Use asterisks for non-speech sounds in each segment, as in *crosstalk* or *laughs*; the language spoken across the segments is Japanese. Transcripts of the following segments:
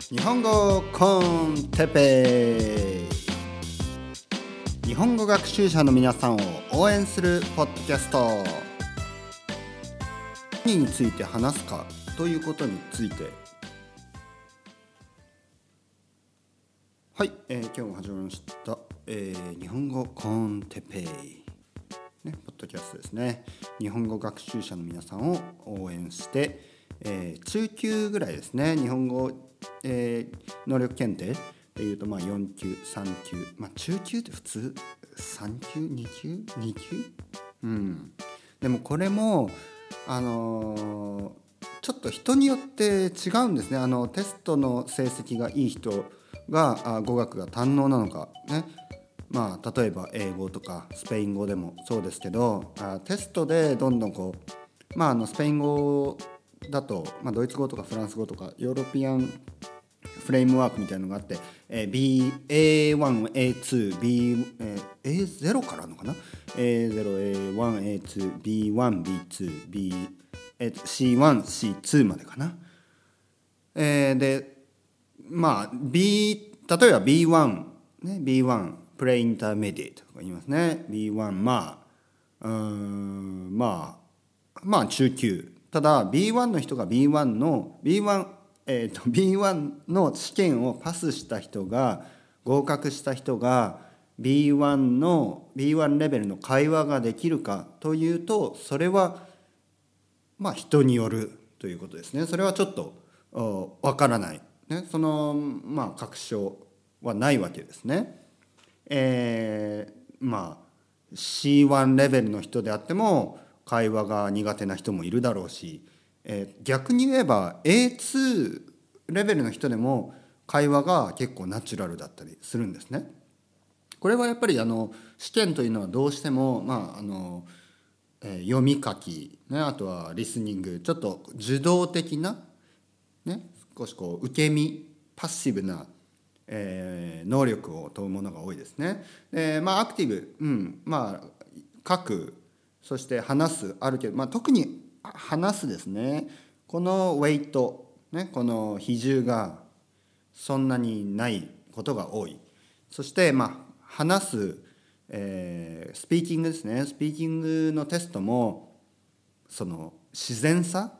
日本語コンテペ日本語学習者の皆さんを応援するポッドキャスト。何について話すかということについて。はい、えー、今日も始まりました、えー、日本語コンテペね、ポッドキャストですね。日本語学習者の皆さんを応援して、えー中級ぐらいですね。日本語、えー能力検定でいうとまあ4級3級。まあ中級って普通？3級？2級？2級？うん。でもこれもあのーちょっと人によって違うんですね。あのテストの成績がいい人があ語学が堪能なのかね。まあ例えば英語とかスペイン語でもそうですけどあテストでどんどんこうまああのスペイン語だと、まあ、ドイツ語とかフランス語とか European Framework みたいなのがあって、えー B A1、A2、B、えー A0 からのかな？A0A1A2B1B2B C1C2 までかな？えーで、まあ、B、例えば B1、ね、B1、 pre-intermediate とか言いますね。B1、まあ、うん、まあ、まあ中級。ただ B1 の人が B1 の B1 えー、と B1 の試験をパスした人が合格した人が B1 の B1 レベルの会話ができるかというとそれはまあ人によるということですね。それはちょっとわからない、ね、そのまあ確証はないわけですね。えーまあ C1 レベルの人であっても会話が苦手な人もいるだろうし、えー逆に言えば A2 レベルの人でも会話が結構ナチュラルだったりするんですね。これはやっぱりあの試験というのはどうしても、まああのえー読み書き、ね、あとはリスニングちょっと受動的な、ね、少しこう受け身パッシブな、えー能力を問うものが多いですね。でまあアクティブ、うん、まあ書くそして話すあるけど、まあ、特に話すですね。このウェイト、ね、この比重がそんなにないことが多い。そしてまあ話す、えースピーキングですね。スピーキングのテストもその自然さ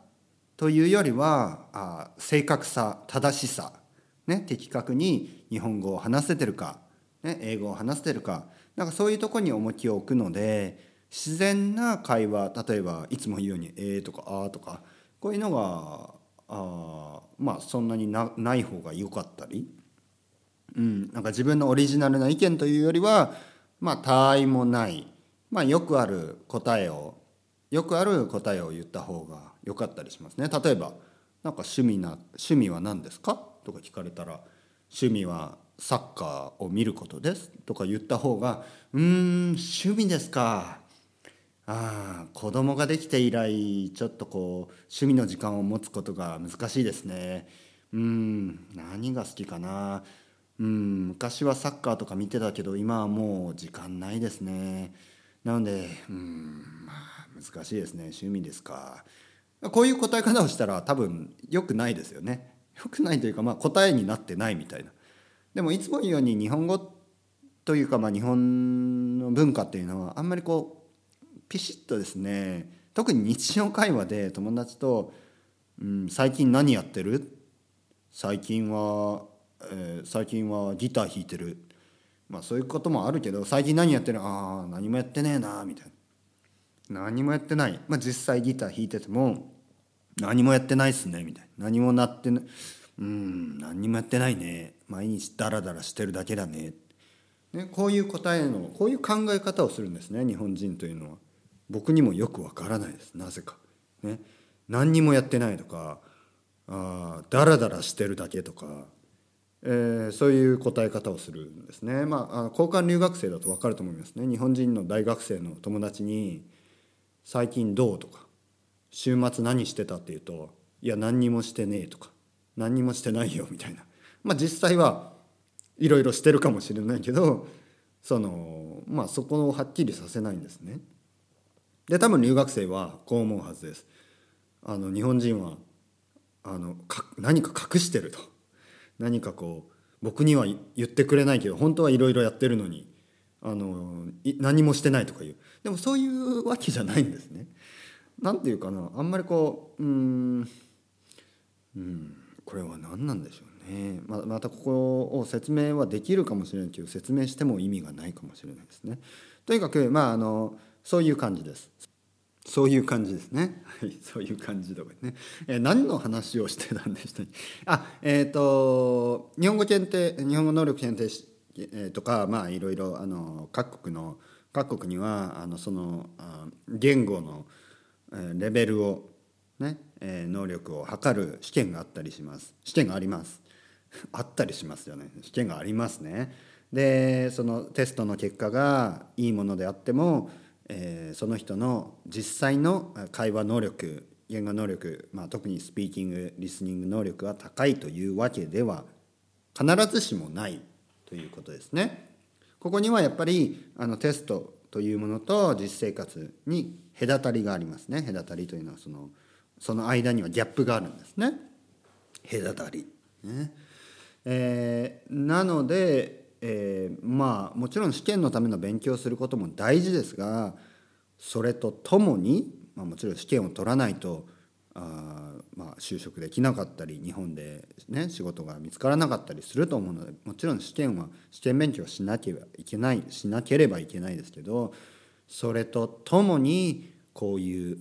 というよりはあ正確さ正しさ、ね、的確に日本語を話せてるか、ね、英語を話せてるかなんかそういうとこに重きを置くので自然な会話例えばいつも言うように「えー」とか「あー」とかこういうのがあまあそんなになない方が良かったり。うん、なんか自分のオリジナルな意見というよりはまあ他愛もない、まあ、よくある答えをよくある答えを言った方が良かったりしますね例えば「なんか趣味な趣味は何ですか?」とか聞かれたら「趣味はサッカーを見ることです」とか言った方が「うーん趣味ですか」ああ子供ができて以来ちょっとこう趣味の時間を持つことが難しいですね。うん何が好きかな。うん昔はサッカーとか見てたけど今はもう時間ないですね。なのでうんまあ難しいですね。趣味ですか。こういう答え方をしたら多分良くないですよね。良くないというかまあ答えになってないみたいな。でもいつも言うように日本語というかまあ日本の文化っていうのはあんまりこうピシッとですね特に日常会話で友達と「うん、最近何やってる?」最近は、えー最近はギター弾いてる。まあそういうこともあるけど最近何やってる？ああ何もやってねえなみたいな。何もやってない。まあ実際ギター弾いてても何もやってないっすねみたいな。何もなってないうん何にもやってないね。毎日ダラダラしてるだけだね。ねこういう答えのこういう考え方をするんですね日本人というのは。僕にもよくわからないですなぜかね何にもやってないとかあダラダラしてるだけとか、えーそういう答え方をするんですねまあ交換留学生だと分かると思いますね日本人の大学生の友達に「最近どう?」とか「週末何してた?」って言うと「いや何にもしてねえ」とか「何にもしてないよ」みたいなまあ実際はいろいろしてるかもしれないけどそのまあそこをはっきりさせないんですね。で多分留学生はこう思うはずです。あの日本人はあのか何か隠してると何かこう僕には言ってくれないけど本当はいろいろやってるのにあの何もしてないとかいうでもそういうわけじゃないんですね。なんていうかなあんまりこううんうんこれは何なんでしょうねままたここを説明はできるかもしれないけど説明しても意味がないかもしれないですね。とにかくまああのそういう感じです。そういう感じですね。はい、そういう感じとかね。えー、何の話をしてたんでしたっけ？あ、えっ、ー、と、日本語検定、日本語能力検定し、えー、とか、まあ、いろいろ、あの、各国の、各国には、あの、その、あ言語の、えー、レベルを、ね、えー、能力を測る試験があったりします。試験があります。*laughs* あったりしますよね。試験がありますね。で、そのテストの結果がいいものであっても、えー、その人の実際の会話能力言語能力、まあ、特にスピーキングリスニング能力が高いというわけでは必ずしもないということですね。ここにはやっぱりあのテストというものと実生活に隔たりがありますね隔たりというのはそのその間にはギャップがあるんですね隔たり。ねえー、なのでえー、まあもちろん試験のための勉強をすることも大事ですがそれとともに、まあ、もちろん試験を取らないとあ、まあ、就職できなかったり日本で、ね、仕事が見つからなかったりすると思うのでもちろん試験は試験勉強しなければいけないしなければいけないですけどそれとともにこういう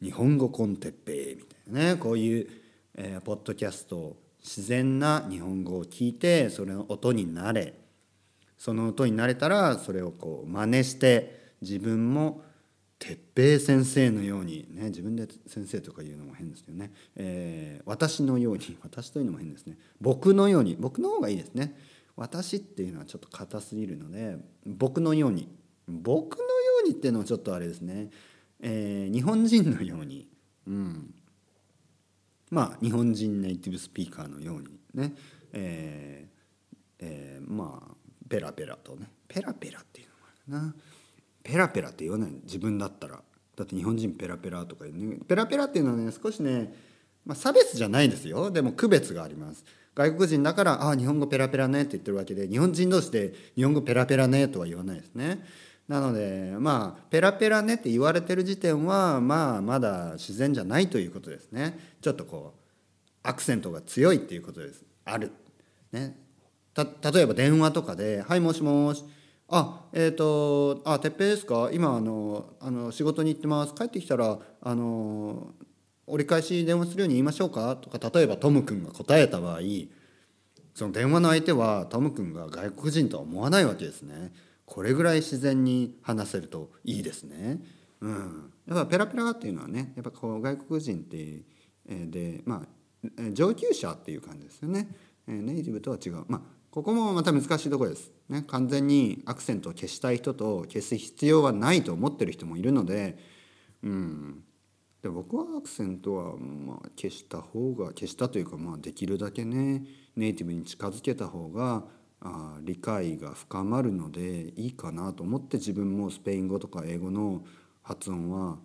日本語コンテッペイみたいなねこういう、えー、ポッドキャストを自然な日本語を聞いてそれの音になれその音になれたらそれをこう真似して自分も哲平先生のようにね自分で先生とか言うのも変ですけどね、えー、私のように *laughs* 私というのも変ですね。僕のように僕の方がいいですね。私っていうのはちょっと硬すぎるので僕のように。僕のようにっていうのはちょっとあれですね、えー、日本人のように、うん、まあ日本人ネイティブスピーカーのようにね、えーえー、まあペラペラとねペラペラっていうのもあるな。ペラペラって言わない。自分だったら。だって日本人ペラペラとか言うね。ペラペラっていうのはね少しね、まあ、差別じゃないですよ。でも区別があります。外国人だから「ああ日本語ペラペラね」って言ってるわけで日本人同士で「日本語ペラペラね」とは言わないですね。なのでまあペラペラねって言われてる時点はまあまだ自然じゃないということですね。ちょっとこうアクセントが強いっていうことです。ある。ね。た例えば電話とかで「はいもしもし」あえっ、ー、と「あてっぺいですか？今あのあの仕事に行ってます。帰ってきたらあの折り返し電話するように言いましょうか?」とか例えばトム君が答えた場合その電話の相手はトム君が外国人とは思わないわけですね。これぐらい自然に話せるといいですね。うん、やっぱペラペラっていうのはねやっぱこう外国人ってでまあ上級者っていう感じですよね。ネイティブとは違う。まあここもまた難しいところです。ね、完全にアクセントを消したい人と消す必要はないと思ってる人もいるので、うん、で僕はアクセントはまあ消した方が消したというかまあできるだけねネイティブに近づけた方があ理解が深まるのでいいかなと思って自分もスペイン語とか英語の発音は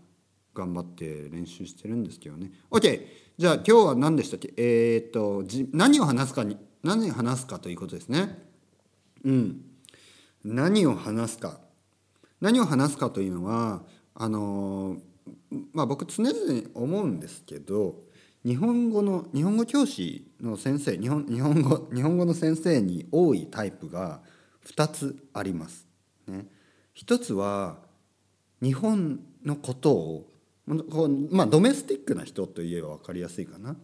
頑張って練習してるんですけどね。OK! じゃあ今日は何でしたっけ？えー、っとじ何を話すかに何を話すかということですね。うん。何を話すか。何を話すかというのはあのまあ僕常々思うんですけど日本語の日本語教師の先生日本日本語日本語の先生に多いタイプが2つあります。ね、一つは日本のことをまあドメスティックな人といえば分かりやすいかな。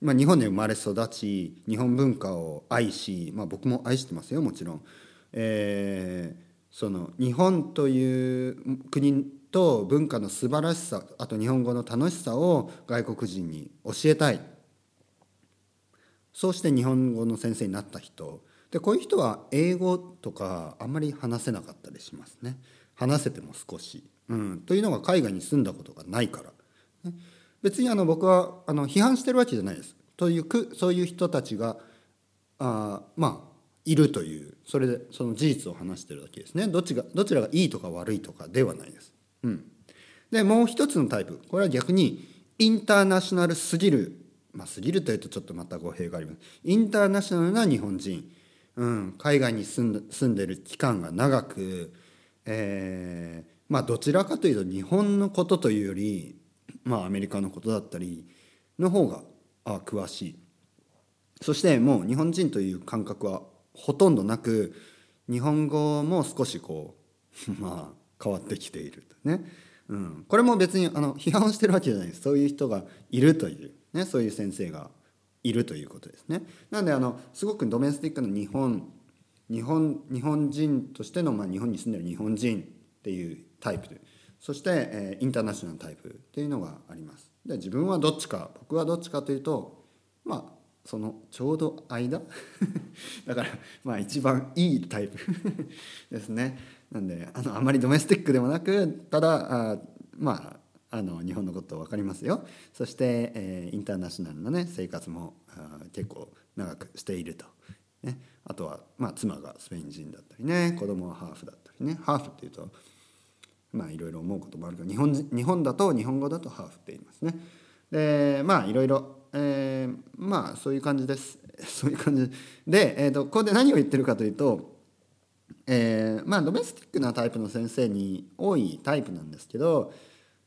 まあ、日本で生まれ育ち日本文化を愛し、まあ、僕も愛してますよもちろん。えー、その日本という国と文化の素晴らしさあと日本語の楽しさを外国人に教えたい。そうして日本語の先生になった人。でこういう人は英語とかあんまり話せなかったりしますね。話せても少し、うん、というのが海外に住んだことがないから、別にあの僕はあの批判してるわけじゃないです。というそういう人たちがあまあいるという。それでその事実を話してるだけですね。どっちがどちらがいいとか悪いとかではないです。うん、でもう一つのタイプ。これは逆にインターナショナルすぎる。まあ、過ぎるというとちょっとまた語弊があります。インターナショナルな日本人、うん、海外に住んで住んでる期間が長く、えー、まあどちらかというと日本のことというより、まあ、アメリカのことだったりの方があ詳しい。そしてもう日本人という感覚はほとんどなく日本語も少しこう *laughs* まあ変わってきているね、うん、これも別にあの批判してるわけじゃないです。そういう人がいるという、ね、そういう先生がいるということですね。なのであのすごくドメスティックな日本日本日本人としての、まあ、日本に住んでる日本人っていうタイプで。そして、えー、インターナショナルタイプっていうのがあります。で自分はどっちか僕はどっちかというとまあそのちょうど間？*laughs* だからまあ一番いいタイプですね。なんであのあまりドメスティックでもなくただあまああの日本のこと分かりますよ。そして、えー、インターナショナルなね生活も結構長くしていると、ね、あとは、まあ、妻がスペイン人だったりね。子供はハーフだったりね。ハーフっていうとまあいろいろ思うこともあるけど日本日本だと日本語だとハーフって言いますね。でまあいろいろ、えー、まあそういう感じです。*laughs* そういう感じ。で、えーと、ここで何を言ってるかというと、えー、まあドメスティックなタイプの先生に多いタイプなんですけど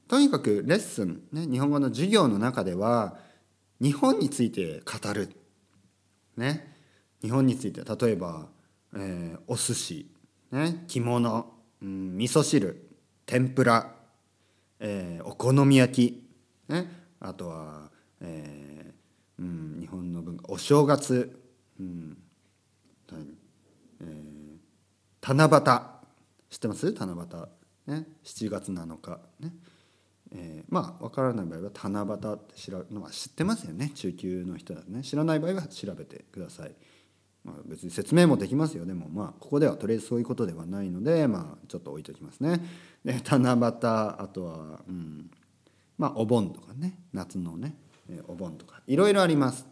とにかくレッスン、ね、日本語の授業の中では日本について語る。ね、日本について例えば、えー、お寿司、ね、着物、うん、味噌汁。天ぷら、えー、お好み焼き、ね、あとは、えーうん、日本の文化お正月、うんえー、七夕知ってます？七夕、ね、7月7日。ねえー、まあ分からない場合は七夕って知ら、まあ、知ってますよね。中級の人だとね。知らない場合は調べてください。まあ、別に説明もできますよでもまあここではとりあえずそういうことではないのでまあちょっと置いときますね。で七夕あとは、うん、まあお盆とかね。夏のね。お盆とかいろいろあります。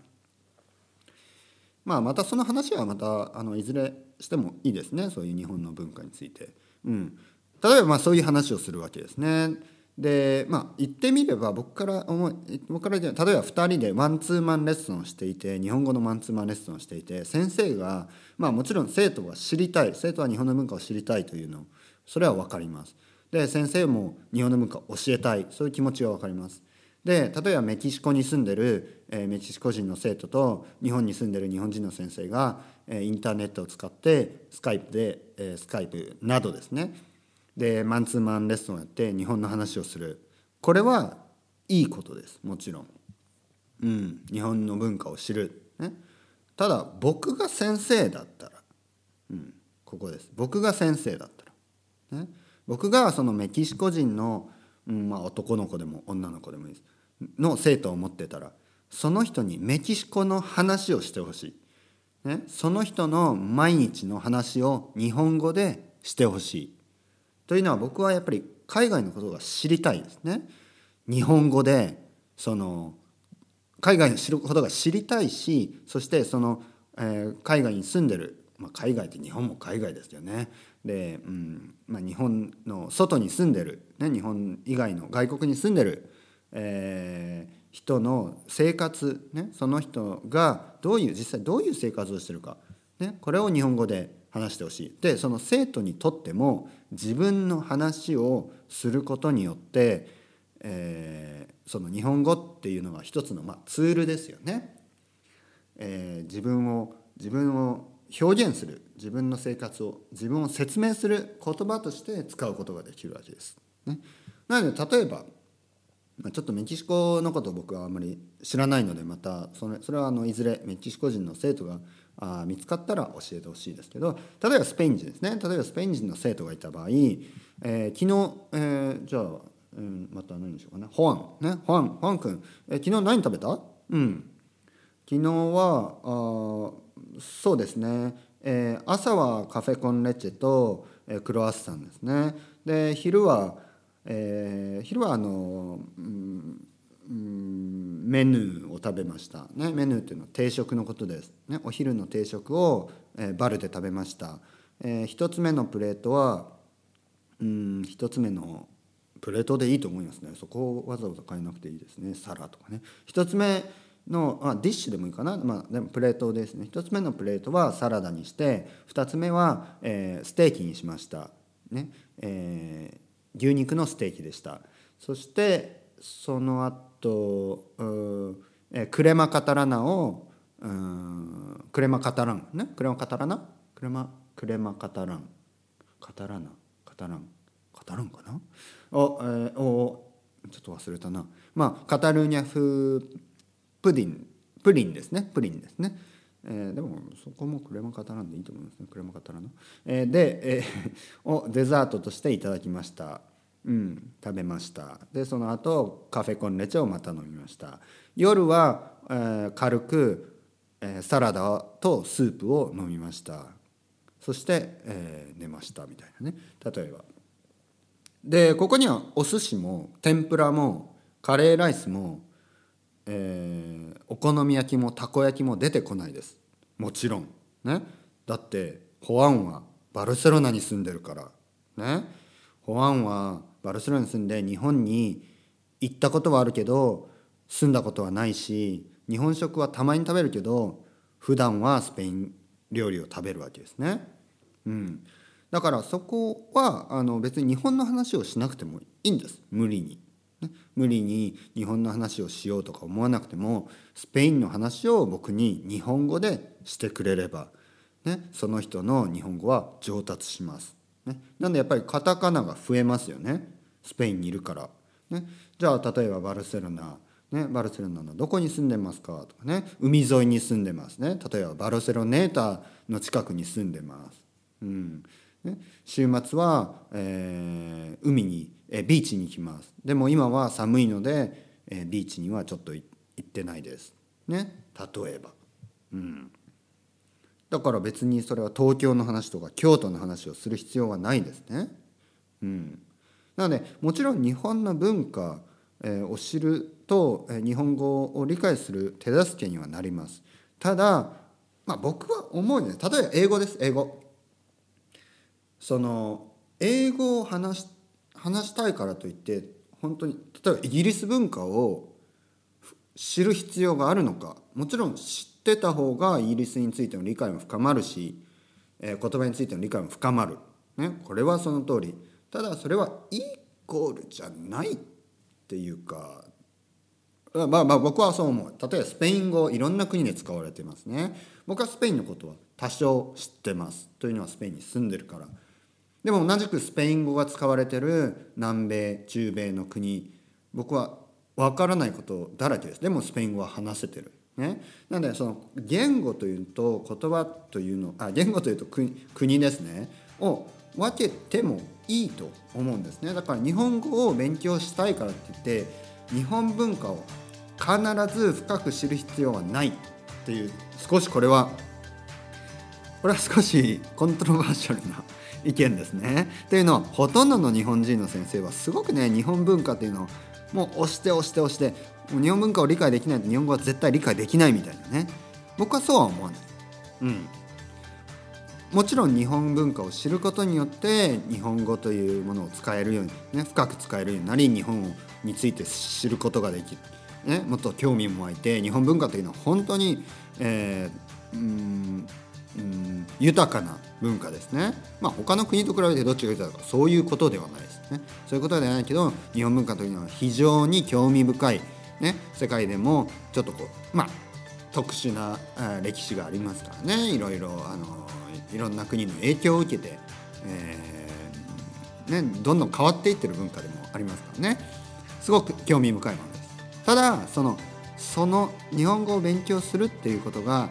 まあまたその話はまたあのいずれしてもいいですねそういう日本の文化について。うん、例えばまあそういう話をするわけですね。でまあ言ってみれば僕から思い僕から例えば2人でマンツーマンレッスンをしていて日本語のマンツーマンレッスンをしていて先生がまあもちろん生徒は知りたい生徒は日本の文化を知りたいというのそれは分かります。で先生も日本の文化を教えたいそういう気持ちが分かります。で例えばメキシコに住んでる、えー、メキシコ人の生徒と日本に住んでる日本人の先生が、えー、インターネットを使ってスカイプで、えー、スカイプなどですね。でマンツーマンレッスンをやって日本の話をする。これはいいことです。もちろん、うん、日本の文化を知る、ね、ただ僕が先生だったら、うん、ここです。僕が先生だったら、ね、僕がそのメキシコ人の、まあ、男の子でも女の子でもいいですの生徒を持ってたらその人にメキシコの話をしてほしい、ね、その人の毎日の話を日本語でしてほしいというのは僕はやっぱり海外のことが知りたいですね。日本語でその海外の知ることが知りたいしそしてその、えー、海外に住んでる、まあ、海外って日本も海外ですよね。で、うんまあ、日本の外に住んでる、ね、日本以外の外国に住んでる、えー、人の生活、ね、その人がどういう実際どういう生活をしてるか、ね、これを日本語で話してほしい。でその生徒にとっても自分の話をすることによって、えー、その日本語っていうのは一つの、まあ、ツールですよね。えー、自分を自分を表現する自分の生活を自分を説明する言葉として使うことができるわけです。ね、なので例えばちょっとメキシコのことを僕はあんまり知らないのでまたそれそれはあのいずれメキシコ人の生徒があ見つかったら教えてほしいですけど例えばスペイン人ですね。例えばスペイン人の生徒がいた場合、えー、昨日、えー、じゃあ、うん、また何にしようかな。ホアンね。ホアンホアン君、えー、昨日何食べた？うん。昨日はあそうですね、えー、朝はカフェコンレッチェと、えー、クロワッサンですね。で昼は、えー、昼はあの、うんうんメヌーを食べました、ね、メヌーっていうのは定食のことです、ね、お昼の定食を、えー、バルで食べました、えー、1つ目のプレートはうん1つ目のプレートでいいと思いますね。そこをわざわざ変えなくていいですね。皿とかね。1つ目のあディッシュでもいいかな、まあ、でもプレートですね。1つ目のプレートはサラダにして2つ目は、えー、ステーキにしました、ねえー、牛肉のステーキでした。そしてその後、え、クレマカタラナをクレマカタランねクレマカタラナ？クレマクレマカタラン。カタラナ？カタラン？カタランかな？お、えー、おちょっと忘れたな。まあカタルーニャ風プディンプリンですね。プリンですね、えー、でもそこもクレマカタランでいいと思いますね。クレマカタランの、えー、で、えー、*laughs* をデザートとしていただきました。うん食べました。でその後カフェコンレチェをまた飲みました。夜は、えー、軽く、えー、サラダとスープを飲みました。そして、えー、寝ましたみたいなね。例えば。でここにはお寿司も天ぷらもカレーライスもえー、お好み焼きもたこ焼きも出てこないです。もちろん。ね。だってホアンはバルセロナに住んでるから。ね。ホアンはバルセロナに住んで日本に行ったことはあるけど住んだことはないし日本食はたまに食べるけど普段はスペイン料理を食べるわけですね。うん、だからそこはあの別に日本の話をしなくてもいいんです。無理に。ね、無理に日本の話をしようとか思わなくてもスペインの話を僕に日本語でしてくれれば、ね、その人の日本語は上達します。ね、なんでやっぱりカタカナが増えますよね。スペインにいるから。ね、じゃあ例えばバルセロナ、ね、バルセロナのどこに住んでますかとかね。海沿いに住んでますね。例えばバルセロネータの近くに住んでます。うん、週末は、えー、海にえビーチに行きます。でも今は寒いので、えビーチにはちょっと行ってないです。ね。例えば。うん。だから別にそれは東京の話とか京都の話をする必要はないですね。うん。なのでもちろん日本の文化、えを知ると、え日本語を理解する手助けにはなります。ただまあ僕は思うね例えば英語です。英語。その英語を話し話したいからといって本当に例えばイギリス文化を知る必要があるのかもちろん知ってた方がイギリスについての理解も深まるし、えー、言葉についての理解も深まる、ね、これはその通り。ただそれはイコールじゃないっていうかまあまあ僕はそう思う。例えばスペイン語いろんな国で使われてますね。僕はスペインのことは多少知ってます。というのはスペインに住んでるから。でも同じくスペイン語が使われてる南米中米の国僕は分からないことだらけです。でもスペイン語は話せてる。ね、なのでその言語というと言葉というのあ言語というと国国ですね。を分けてもいいと思うんですね。だから日本語を勉強したいからって言って日本文化を必ず深く知る必要はないっていう。少しこれはこれは少しコントロバーシャルな意見ですね。というのはほとんどの日本人の先生はすごくね日本文化っていうのをもう押して押して押して日本文化を理解できないと日本語は絶対理解できないみたいなね僕はそうは思わない。うんもちろん日本文化を知ることによって日本語というものを使えるように、ね、深く使えるようになり日本について知ることができる、ね、もっと興味も湧いて日本文化というのは本当に、えー、うんうん豊かな文化ですね。まあ他の国と比べてどっちが豊かかそういうことではないですね。そういうことではないけど日本文化というのは非常に興味深い、ね、世界でもちょっとこうまあ特殊な歴史がありますからねいろいろあのいろんな国の影響を受けて、えーね、どんどん変わっていってる文化でもありますからねすごく興味深いものです。ただそのその日本語を勉強するっていうことが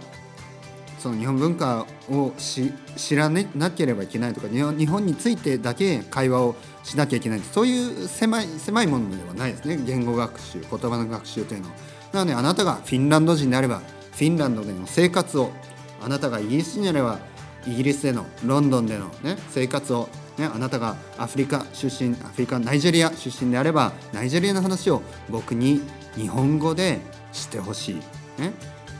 その日本文化を知らなければいけないとか日本についてだけ会話をしなきゃいけないそういう狭い狭いものではないですね言語学習言葉の学習というのは。なのであなたがフィンランド人であればフィンランドでの生活をあなたがイギリス人であればイギリスでのロンドンでの、ね、生活を、ね、あなたがアフリカ出身アフリカナイジェリア出身であればナイジェリアの話を僕に日本語でしてほしい。ね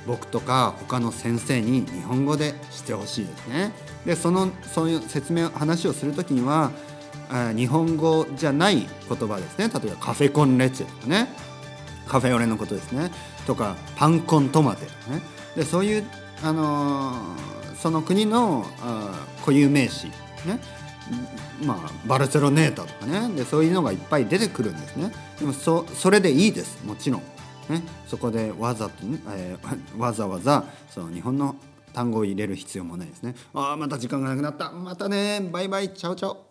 僕とか他の先生に日本語でしてほしいですね。でそのそういう説明話をする時には日本語じゃない言葉ですね。例えばカフェコンレチェとかね。カフェオレのことですね。とかパンコントマテとか、ね、でそういう、あのー、その国のあ固有名詞ね。まあ、バルセロネータとかね。でそういうのがいっぱい出てくるんですね。でもそそれでいいです。もちろん、ね、そこでわざと、えー、*laughs* わざわざその日本の単語を入れる必要もないですね。ああまた時間がなくなった。またねバイバイ。チャオチャオ。